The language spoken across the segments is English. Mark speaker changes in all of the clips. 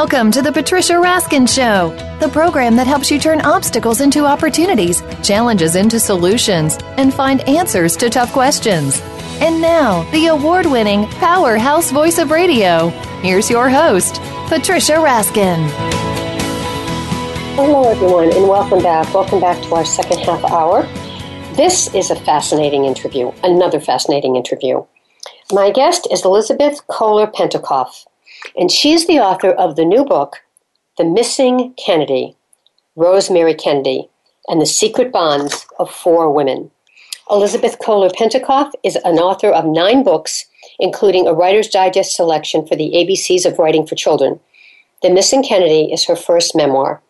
Speaker 1: Welcome to the Patricia Raskin Show, the program that helps you turn obstacles into opportunities, challenges into solutions, and find answers to tough questions. And now, the award winning powerhouse voice of radio. Here's your host, Patricia Raskin.
Speaker 2: Hello, everyone, and welcome back. Welcome back to our second half hour. This is a fascinating interview, another fascinating interview. My guest is Elizabeth Koehler Pentacoff, and she's the author of the new book, The Missing Kennedy Rosemary Kennedy and the Secret Bonds of Four Women. Elizabeth Koehler Pentacoff is an author of nine books, including a Writer's Digest selection for the ABCs of Writing for Children. The Missing Kennedy is her first memoir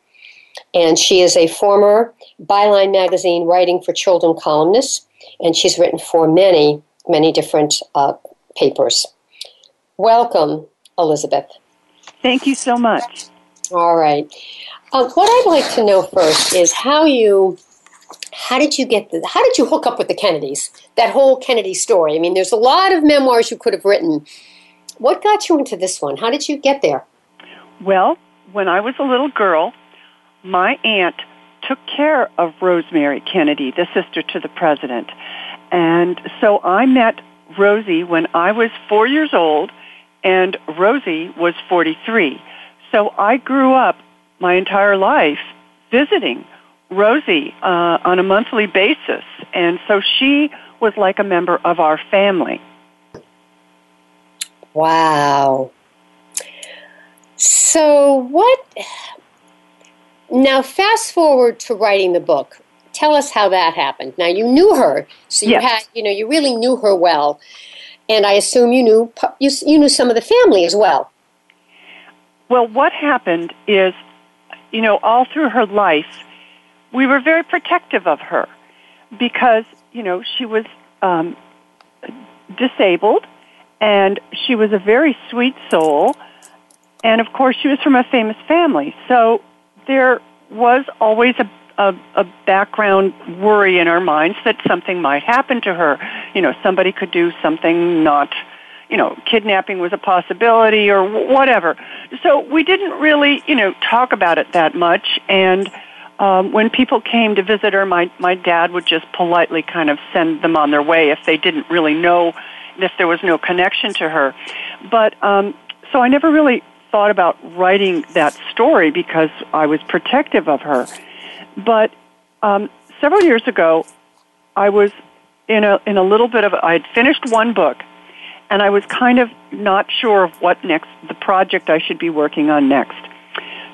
Speaker 2: and she is a former Byline Magazine Writing for Children columnist, and she's written for many, many different uh, papers. Welcome, Elizabeth.
Speaker 3: Thank you so much.
Speaker 2: All right. Uh, what I'd like to know first is how you, how did you get the, how did you hook up with the Kennedys? That whole Kennedy story. I mean, there's a lot of memoirs you could have written. What got you into this one? How did you get there?
Speaker 3: Well, when I was a little girl, my aunt took care of Rosemary Kennedy, the sister to the president. And so I met Rosie when I was four years old, and Rosie was 43. So I grew up my entire life visiting Rosie uh, on a monthly basis. And so she was like a member of our family.
Speaker 2: Wow. So, what now, fast forward to writing the book. Tell us how that happened. Now, you knew her, so you
Speaker 3: yes.
Speaker 2: had, you know, you really knew her well, and I assume you knew you, you knew some of the family as well.
Speaker 3: Well, what happened is, you know, all through her life, we were very protective of her because, you know, she was um, disabled and she was a very sweet soul. And of course, she was from a famous family. So there was always a, a, a background worry in our minds that something might happen to her. You know, somebody could do something not, you know, kidnapping was a possibility or whatever. So we didn't really, you know, talk about it that much. And um, when people came to visit her, my my dad would just politely kind of send them on their way if they didn't really know if there was no connection to her. But um, so I never really thought about writing that story because I was protective of her. But um, several years ago, I was in a in a little bit of I had finished one book, and I was kind of not sure of what next the project I should be working on next.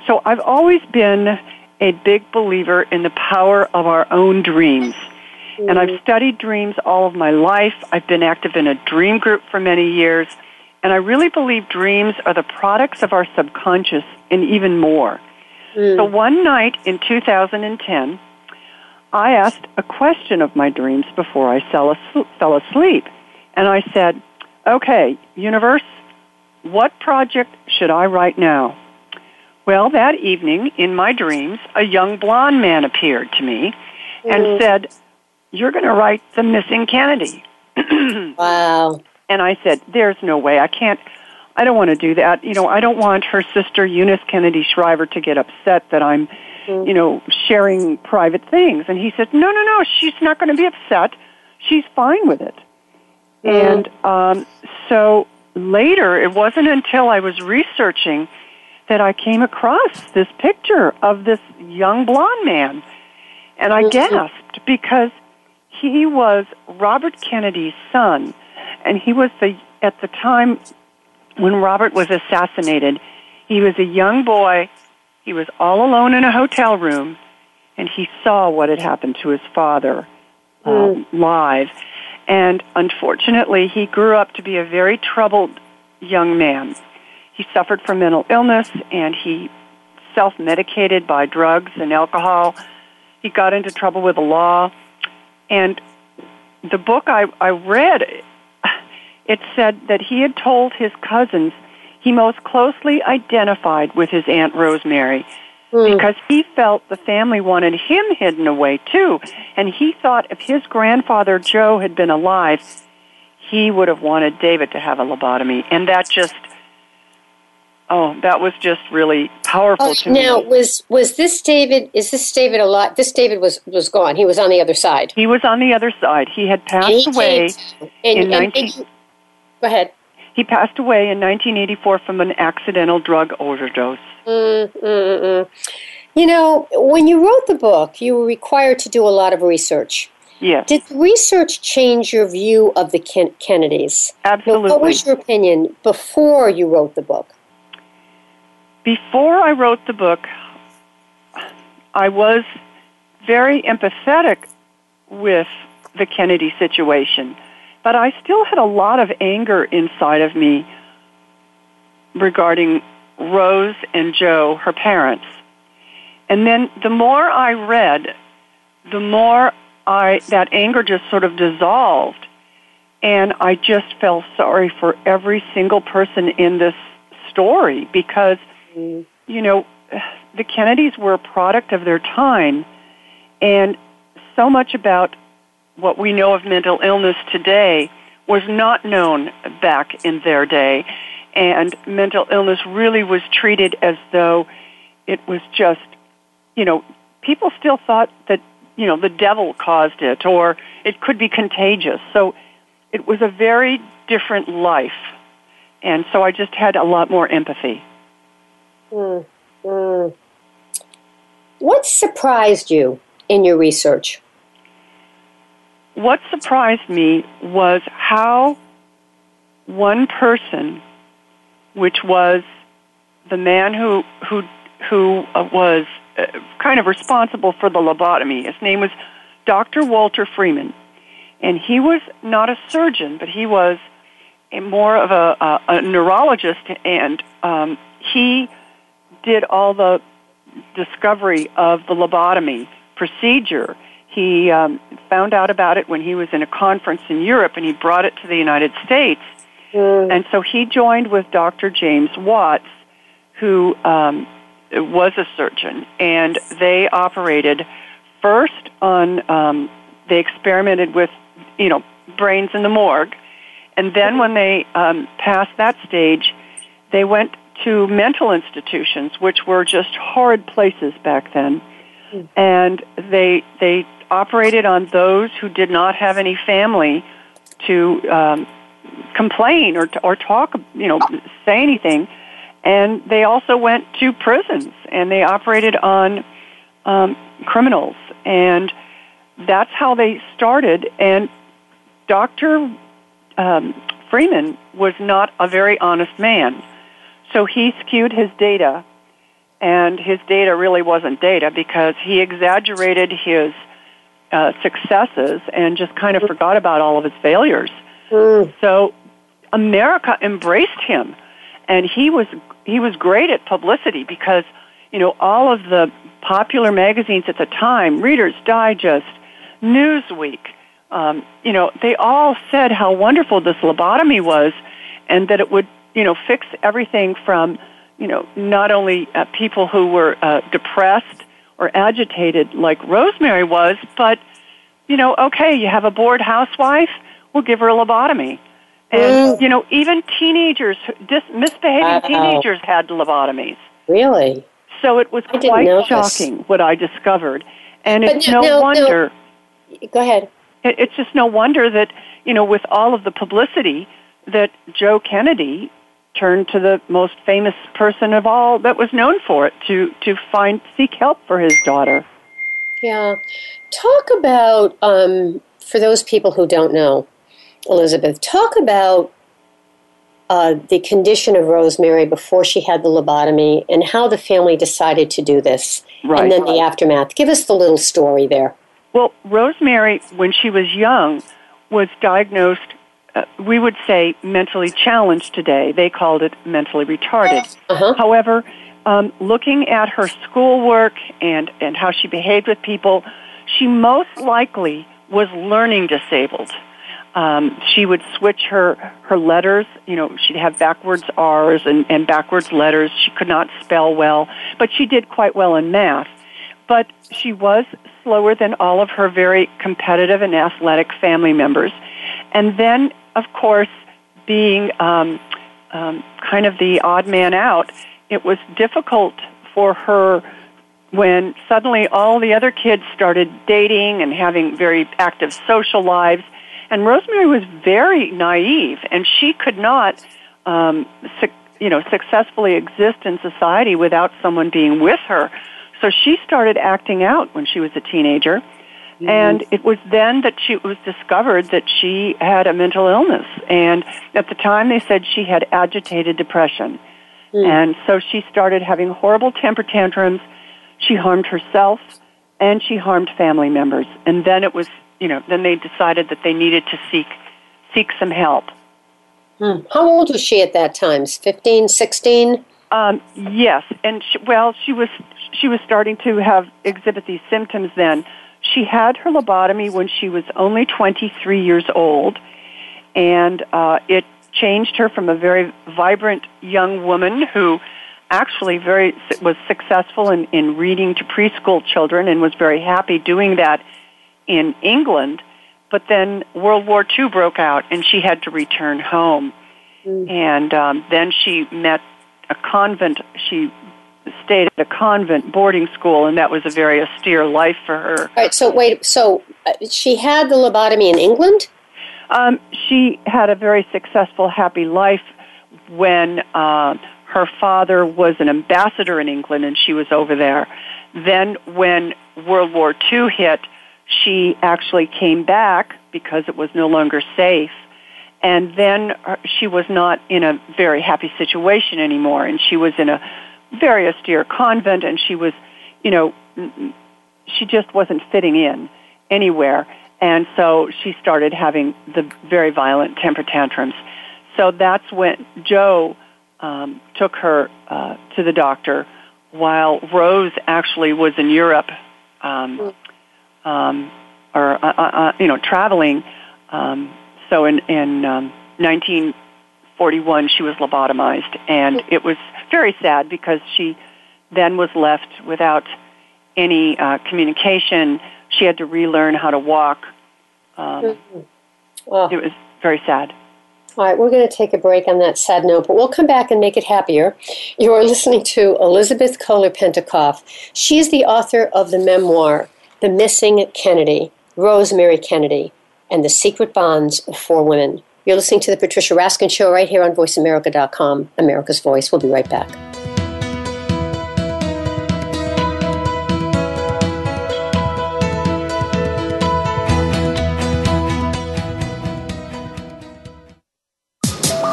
Speaker 3: So I've always been a big believer in the power of our own dreams. And I've studied dreams all of my life. I've been active in a dream group for many years. And I really believe dreams are the products of our subconscious and even more. Mm. So one night in 2010, I asked a question of my dreams before I fell asleep. And I said, okay, universe, what project should I write now? Well, that evening, in my dreams, a young blond man appeared to me mm. and said, you're going to write The Missing Kennedy.
Speaker 2: wow.
Speaker 3: And I said, there's no way. I can't, I don't want to do that. You know, I don't want her sister, Eunice Kennedy Shriver, to get upset that I'm, mm-hmm. you know, sharing private things. And he said, no, no, no, she's not going to be upset. She's fine with it. Mm-hmm. And um, so later, it wasn't until I was researching that I came across this picture of this young blonde man. And I mm-hmm. gasped because he was Robert Kennedy's son and he was the at the time when Robert was assassinated, he was a young boy. He was all alone in a hotel room, and he saw what had happened to his father. mm. live. And unfortunately, he grew up to be a very troubled young man. He suffered from mental illness and he self medicated by drugs and alcohol. He got into trouble with the law. And the book I, I read, it said that he had told his cousins he most closely identified with his Aunt Rosemary mm. because he felt the family wanted him hidden away too. And he thought if his grandfather Joe had been alive, he would have wanted David to have a lobotomy. And that just, oh, that was just really powerful oh, to
Speaker 2: now, me. Now, was was this David? Is this David alive? This David was was gone. He was on the other side.
Speaker 3: He was on the other side. He had passed he away in and, 19. And,
Speaker 2: go ahead.
Speaker 3: He passed away in 1984 from an accidental drug overdose.
Speaker 2: Mm, mm, mm. You know, when you wrote the book, you were required to do a lot of research.
Speaker 3: Yes.
Speaker 2: Did research change your view of the Ken- Kennedys?
Speaker 3: Absolutely.
Speaker 2: Now, what was your opinion before you wrote the book?
Speaker 3: Before I wrote the book, I was very empathetic with the Kennedy situation, but I still had a lot of anger inside of me regarding Rose and Joe, her parents. And then the more I read, the more I that anger just sort of dissolved and I just felt sorry for every single person in this story because mm. you know the Kennedys were a product of their time and so much about what we know of mental illness today was not known back in their day and mental illness really was treated as though it was just, you know, people still thought that, you know, the devil caused it or it could be contagious. So it was a very different life. And so I just had a lot more empathy.
Speaker 2: Mm, mm. What surprised you in your research?
Speaker 3: What surprised me was how one person which was the man who who who uh, was uh, kind of responsible for the lobotomy. His name was Dr. Walter Freeman, and he was not a surgeon, but he was a more of a, a, a neurologist, and um, he did all the discovery of the lobotomy procedure. He um, found out about it when he was in a conference in Europe, and he brought it to the United States Mm. And so he joined with Dr. James Watts, who um, was a surgeon, and they operated first on, um, they experimented with, you know, brains in the morgue. And then when they um, passed that stage, they went to mental institutions, which were just horrid places back then. Mm. And they, they operated on those who did not have any family to um, complain or or talk, you know, say anything. And they also went to prisons and they operated on um, criminals, and that's how they started. And Doctor um, Freeman was not a very honest man, so he skewed his data, and his data really wasn't data because he exaggerated his uh, successes and just kind of forgot about all of his failures. Mm. So America embraced him, and he was he was great at publicity because you know all of the popular magazines at the time, Reader's Digest, Newsweek, um, you know, they all said how wonderful this lobotomy was, and that it would you know fix everything from you know not only uh, people who were uh, depressed or agitated like Rosemary was, but you know, okay, you have a bored housewife we'll give her a lobotomy. And, mm. you know, even teenagers, dis- misbehaving teenagers had lobotomies.
Speaker 2: Really?
Speaker 3: So it was quite shocking what I discovered. And but it's no, no wonder.
Speaker 2: No. Go ahead.
Speaker 3: It, it's just no wonder that, you know, with all of the publicity, that Joe Kennedy turned to the most famous person of all that was known for it to, to find, seek help for his daughter.
Speaker 2: Yeah. Talk about, um, for those people who don't know, Elizabeth, talk about uh, the condition of Rosemary before she had the lobotomy and how the family decided to do this,
Speaker 3: right,
Speaker 2: and then the aftermath. Give us the little story there.
Speaker 3: Well, Rosemary, when she was young, was diagnosed, uh, we would say mentally challenged today. They called it mentally retarded. Uh-huh. However, um, looking at her schoolwork and, and how she behaved with people, she most likely was learning disabled. Um, she would switch her her letters. You know, she'd have backwards R's and, and backwards letters. She could not spell well, but she did quite well in math. But she was slower than all of her very competitive and athletic family members. And then, of course, being um, um, kind of the odd man out, it was difficult for her when suddenly all the other kids started dating and having very active social lives. And Rosemary was very naive, and she could not, um, su- you know, successfully exist in society without someone being with her. So she started acting out when she was a teenager. Mm-hmm. And it was then that she was discovered that she had a mental illness. And at the time they said she had agitated depression. Mm. And so she started having horrible temper tantrums she harmed herself and she harmed family members. And then it was, you know, then they decided that they needed to seek seek some help.
Speaker 2: Hmm. How old was she at that time? 15, 16?
Speaker 3: Um, yes, and she, well, she was she was starting to have exhibit these symptoms then. She had her lobotomy when she was only 23 years old, and uh, it changed her from a very vibrant young woman who actually very was successful in, in reading to preschool children and was very happy doing that in England. But then World War II broke out and she had to return home. Mm. And um, then she met a convent. She stayed at a convent boarding school, and that was a very austere life for her.
Speaker 2: All right. So wait. So uh, she had the lobotomy in England.
Speaker 3: Um, she had a very successful, happy life when uh, her father was an ambassador in England and she was over there. Then when World War II hit, she actually came back because it was no longer safe. And then she was not in a very happy situation anymore and she was in a very austere convent and she was, you know, she just wasn't fitting in anywhere. And so she started having the very violent temper tantrums. So that's when Joe um, took her uh, to the doctor while Rose actually was in Europe, um, um, or uh, uh, uh you know, traveling. Um, so in in um, 1941, she was lobotomized, and it was very sad because she then was left without any uh, communication. She had to relearn how to walk. Um, mm-hmm. well, it was very sad.
Speaker 2: All right, we're going to take a break on that sad note, but we'll come back and make it happier. You are listening to Elizabeth Koehler Pentacoff. She's the author of the memoir, The Missing Kennedy, Rosemary Kennedy, and the Secret Bonds of Four Women. You're listening to The Patricia Raskin Show right here on VoiceAmerica.com, America's Voice. We'll be right back.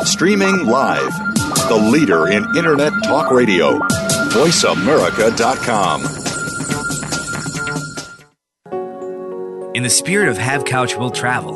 Speaker 4: Streaming live. The leader in Internet talk radio. VoiceAmerica.com.
Speaker 5: In the spirit of Have Couch Will Travel,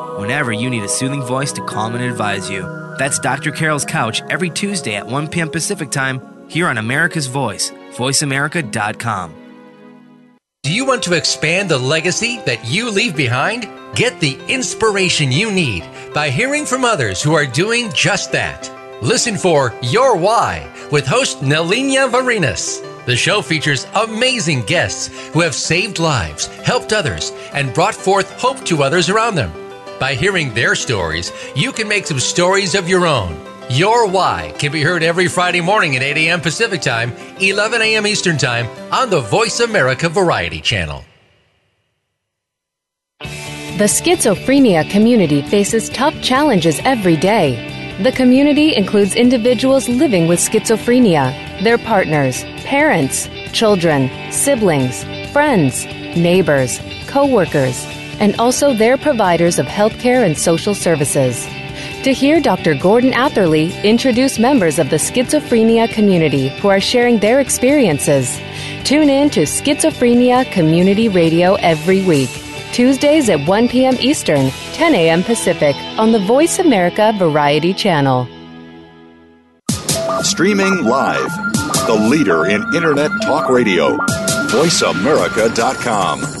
Speaker 5: whenever you need a soothing voice to calm and advise you. That's Dr. Carol's Couch every Tuesday at 1 p.m. Pacific Time here on America's Voice, voiceamerica.com.
Speaker 6: Do you want to expand the legacy that you leave behind? Get the inspiration you need by hearing from others who are doing just that. Listen for Your Why with host Nelinia Varinas. The show features amazing guests who have saved lives, helped others, and brought forth hope to others around them. By hearing their stories, you can make some stories of your own your Why can be heard every Friday morning at 8 a.m. Pacific Time, 11 a.m. Eastern Time on the Voice America Variety Channel.
Speaker 7: The schizophrenia community faces tough challenges every day. The community includes individuals living with schizophrenia, their partners, parents, children, siblings, friends, neighbors, co-workers, and also their providers of healthcare and social services. To hear Dr. Gordon Atherley introduce members of the schizophrenia community who are sharing their experiences, tune in to Schizophrenia Community Radio every week, Tuesdays at 1 p.m. Eastern, 10 a.m. Pacific, on the Voice America Variety Channel.
Speaker 4: Streaming live, the leader in Internet Talk Radio, voiceamerica.com.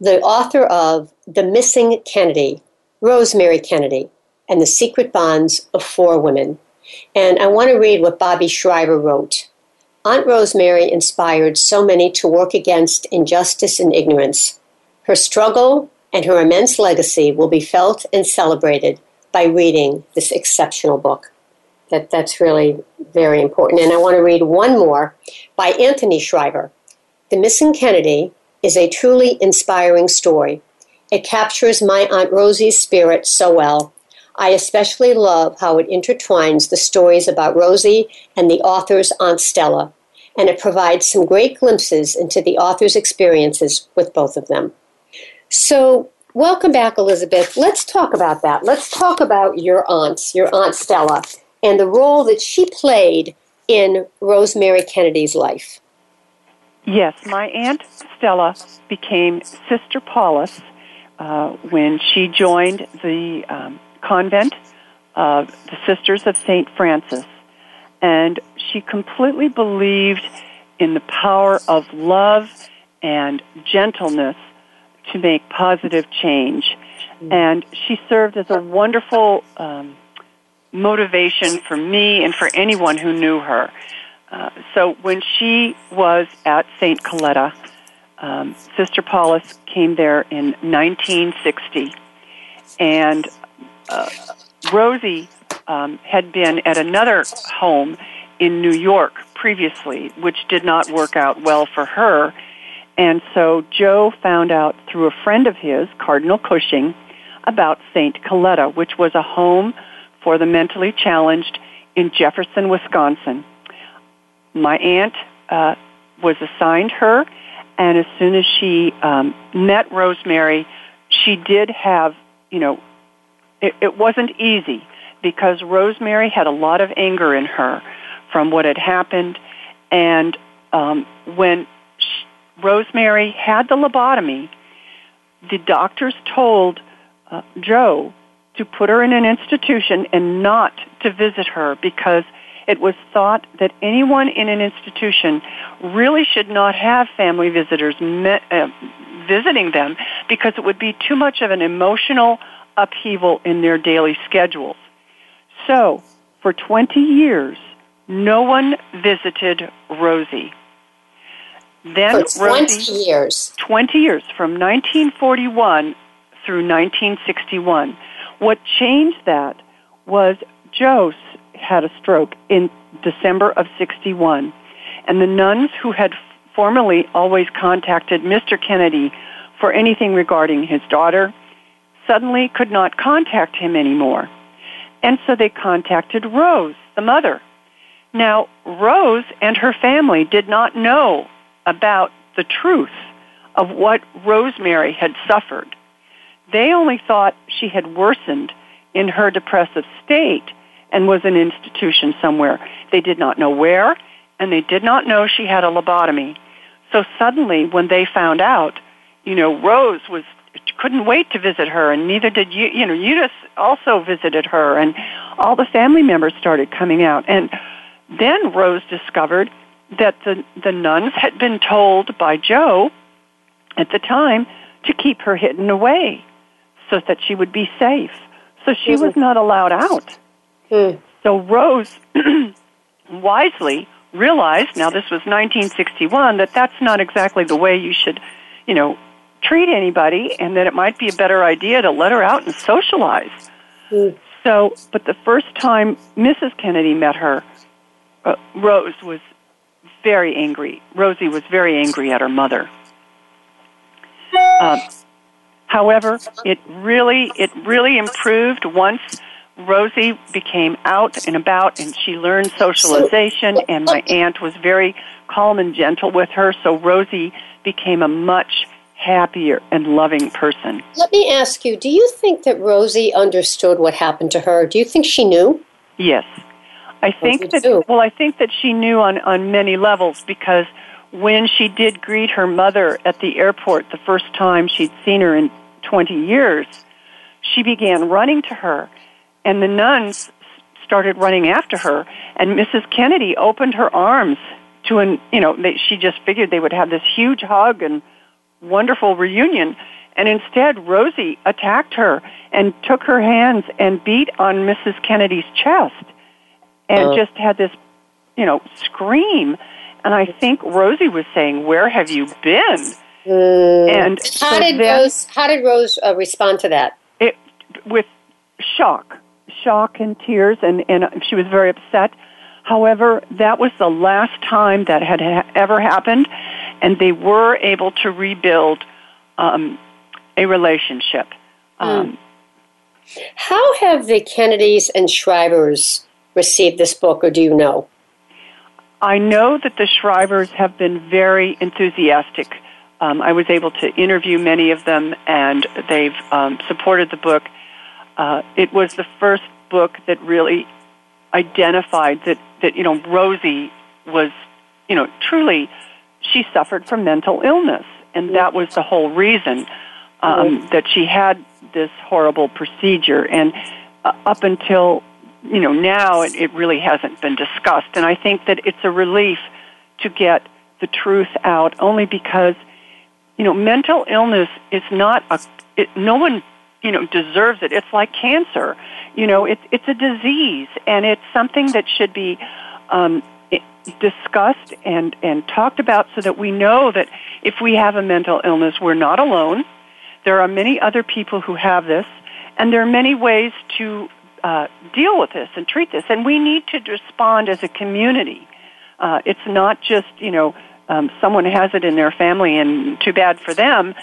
Speaker 2: the author of The Missing Kennedy, Rosemary Kennedy, and the Secret Bonds of Four Women. And I want to read what Bobby Shriver wrote. Aunt Rosemary inspired so many to work against injustice and ignorance. Her struggle and her immense legacy will be felt and celebrated by reading this exceptional book. That, that's really very important. And I want to read one more by Anthony Shriver The Missing Kennedy is a truly inspiring story. It captures my Aunt Rosie's spirit so well. I especially love how it intertwines the stories about Rosie and the author's Aunt Stella, and it provides some great glimpses into the author's experiences with both of them. So, welcome back, Elizabeth. Let's talk about that. Let's talk about your aunts, your Aunt Stella, and the role that she played in Rosemary Kennedy's life.
Speaker 3: Yes, my Aunt Stella became Sister Paulus uh, when she joined the um, convent of the Sisters of St. Francis. And she completely believed in the power of love and gentleness to make positive change. And she served as a wonderful um, motivation for me and for anyone who knew her. Uh, so when she was at St. Coletta, um, Sister Paulus came there in 1960, and uh, Rosie um, had been at another home in New York previously, which did not work out well for her. And so Joe found out through a friend of his, Cardinal Cushing, about St. Coletta, which was a home for the mentally challenged in Jefferson, Wisconsin. My aunt uh, was assigned her, and as soon as she um, met Rosemary, she did have, you know, it, it wasn't easy because Rosemary had a lot of anger in her from what had happened, and um, when she, Rosemary had the lobotomy, the doctors told uh, Joe to put her in an institution and not to visit her because it was thought that anyone in an institution really should not have family visitors me- uh, visiting them because it would be too much of an emotional upheaval in their daily schedules. So, for 20 years, no one visited Rosie.
Speaker 2: Then for 20 Rosie, years.
Speaker 3: 20 years, from 1941 through 1961. What changed that was Joe had a stroke in December of 61. And the nuns who had formerly always contacted Mr. Kennedy for anything regarding his daughter suddenly could not contact him anymore. And so they contacted Rose, the mother. Now, Rose and her family did not know about the truth of what Rosemary had suffered. They only thought she had worsened in her depressive state and was an institution somewhere. They did not know where, and they did not know she had a lobotomy. So suddenly, when they found out, you know, Rose was couldn't wait to visit her, and neither did you. You know, Eunice also visited her, and all the family members started coming out. And then Rose discovered that the, the nuns had been told by Joe at the time to keep her hidden away so that she would be safe. So she was not allowed out. So Rose wisely realized, now this was 1961, that that's not exactly the way you should, you know, treat anybody and that it might be a better idea to let her out and socialize.
Speaker 2: Mm.
Speaker 3: So, but the first time Mrs. Kennedy met her, uh, Rose was very angry. Rosie was very angry at her mother. Um, however, it really, it really improved once Rosie became out and about and she learned socialization and my aunt was very calm and gentle with her, so Rosie became a much happier and loving person.
Speaker 2: Let me ask you, do you think that Rosie understood what happened to her? Do you think she knew?
Speaker 3: Yes. I think
Speaker 2: you
Speaker 3: that
Speaker 2: do?
Speaker 3: well I think that she knew on on many levels because when she did greet her mother at the airport the first time she'd seen her in 20 years, she began running to her and the nuns started running after her and Mrs. Kennedy opened her arms to an you know they, she just figured they would have this huge hug and wonderful reunion and instead Rosie attacked her and took her hands and beat on Mrs. Kennedy's chest and
Speaker 2: Uh.
Speaker 3: just had this you know scream and I think Rosie was saying where have you been and
Speaker 2: How
Speaker 3: so
Speaker 2: did
Speaker 3: then-
Speaker 2: Rose? How did Rose uh, respond to that?
Speaker 3: it with shock, shock and tears, and and she was very upset. However, that was the last time that had ha- ever happened, and they were able to rebuild um, a relationship. Um,
Speaker 2: How have the Kennedys and Shrivers received this book, or do you know?
Speaker 3: I know that the Shrivers have been very enthusiastic. Um, I was able to interview many of them, and they've um, supported the book. Uh, it was the first book that really identified that, that, you know, Rosie was, you know, truly, she suffered from mental illness, and that was the whole reason um, that she had this horrible procedure. And uh, up until you know, now it, it really hasn't been discussed. And I think that it's a relief to get the truth out only because, you know, mental illness is not a, it, no one, you know, deserves it. It's like cancer. You know, it's, it's a disease and it's something that should be, um, discussed and, and talked about so that we know that if we have a mental illness, we're not alone. There are many other people who have this, and there are many ways to uh, deal with this and treat this. And we need to respond as a community. Uh, it's not just, you know, um, someone has it in their family and too bad for them.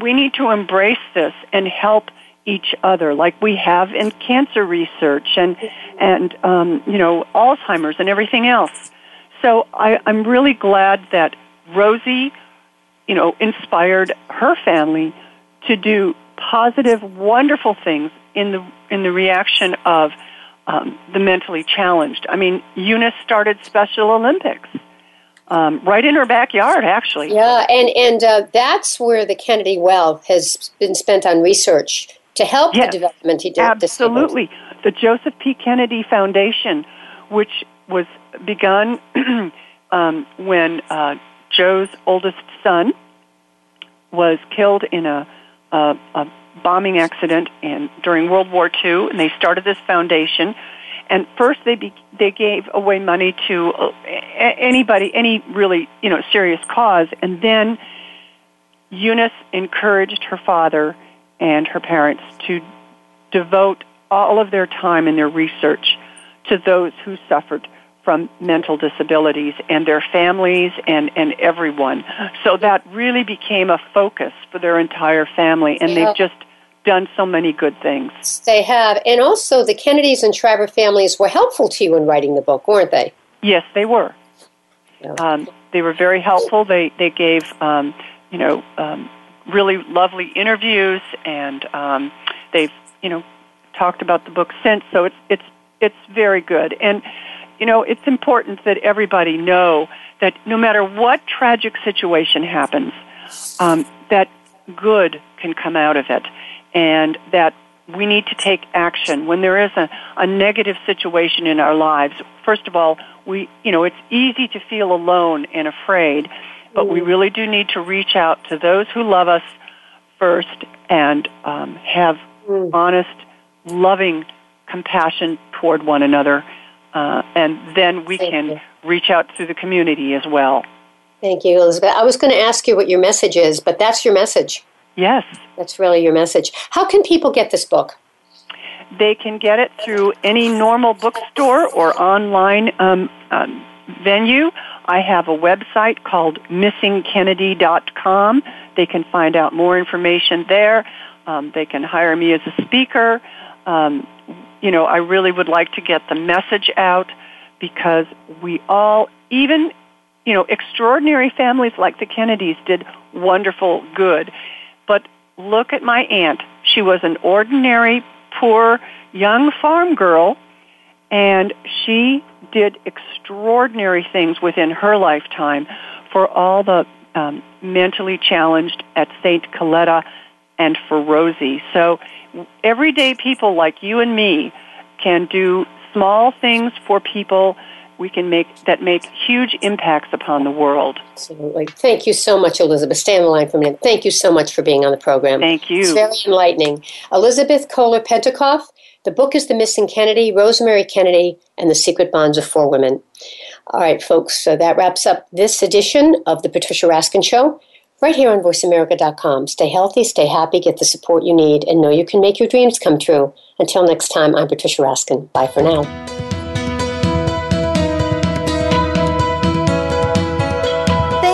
Speaker 3: We need to embrace this and help each other, like we have in cancer research and and um, you know Alzheimer's and everything else. So I, I'm really glad that Rosie, you know, inspired her family to do positive, wonderful things in the in the reaction of um, the mentally challenged. I mean, Eunice started Special Olympics um, right in her backyard, actually.
Speaker 2: Yeah, and and uh, that's where the Kennedy Well has been spent on research to help
Speaker 3: Yes,
Speaker 2: the development He did
Speaker 3: Absolutely. The Joseph P. Kennedy Foundation, which was begun um, when uh, Joe's oldest son was killed in a, a, a bombing accident and during World War II, and they started this foundation. And first, they be, they gave away money to uh, anybody, any really you know serious cause, and then Eunice encouraged her father and her parents to devote all of their time and their research to those who suffered from mental disabilities and their families and, and everyone. So that really became a focus for their entire family, and
Speaker 2: Yeah.
Speaker 3: they've just done so many good things.
Speaker 2: They have, and also the Kennedys and Shriver families were helpful to you in writing the book, weren't they?
Speaker 3: Yes, they were.
Speaker 2: Yeah.
Speaker 3: Um, they were very helpful. They they gave um, you know um, really lovely interviews, and um, they've you know talked about the book since. So it's it's it's very good, and you know it's important that everybody know that no matter what tragic situation happens, um, that good can come out of it, and that we need to take action when there is a, a negative situation in our lives. First of all, we, you know, it's easy to feel alone and afraid, but mm. we really do need to reach out to those who love us first and um, have mm. honest, loving compassion toward one another, uh, and then we Thank can you. reach out through the community as well.
Speaker 2: Thank you, Elizabeth. I was going to ask you what your message is, but that's your message.
Speaker 3: Yes.
Speaker 2: That's really your message. How can people get this book?
Speaker 3: They can get it through any normal bookstore or online um, um, venue. I have a website called missingkennedy.com. They can find out more information there. Um, they can hire me as a speaker. Um, you know, I really would like to get the message out because we all, even, you know, extraordinary families like the Kennedys did wonderful good. But look at my aunt. She was an ordinary, poor, young farm girl, and she did extraordinary things within her lifetime for all the um, mentally challenged at St. Coletta and for Rosie. So everyday people like you and me can do small things for people we can make that make huge impacts upon the world.
Speaker 2: Absolutely. Thank you so much, Elizabeth. Stay on the line for a minute. Thank you so much for being on the program.
Speaker 3: Thank you.
Speaker 2: It's very enlightening. Elizabeth Koehler Pentacoff. The book is The Missing Kennedy, Rosemary Kennedy, and the Secret Bonds of Four Women. All right, folks, so that wraps up this edition of The Patricia Raskin Show right here on voiceamerica.com. Stay healthy, stay happy, get the support you need, and know you can make your dreams come true. Until next time, I'm Patricia Raskin. Bye for now.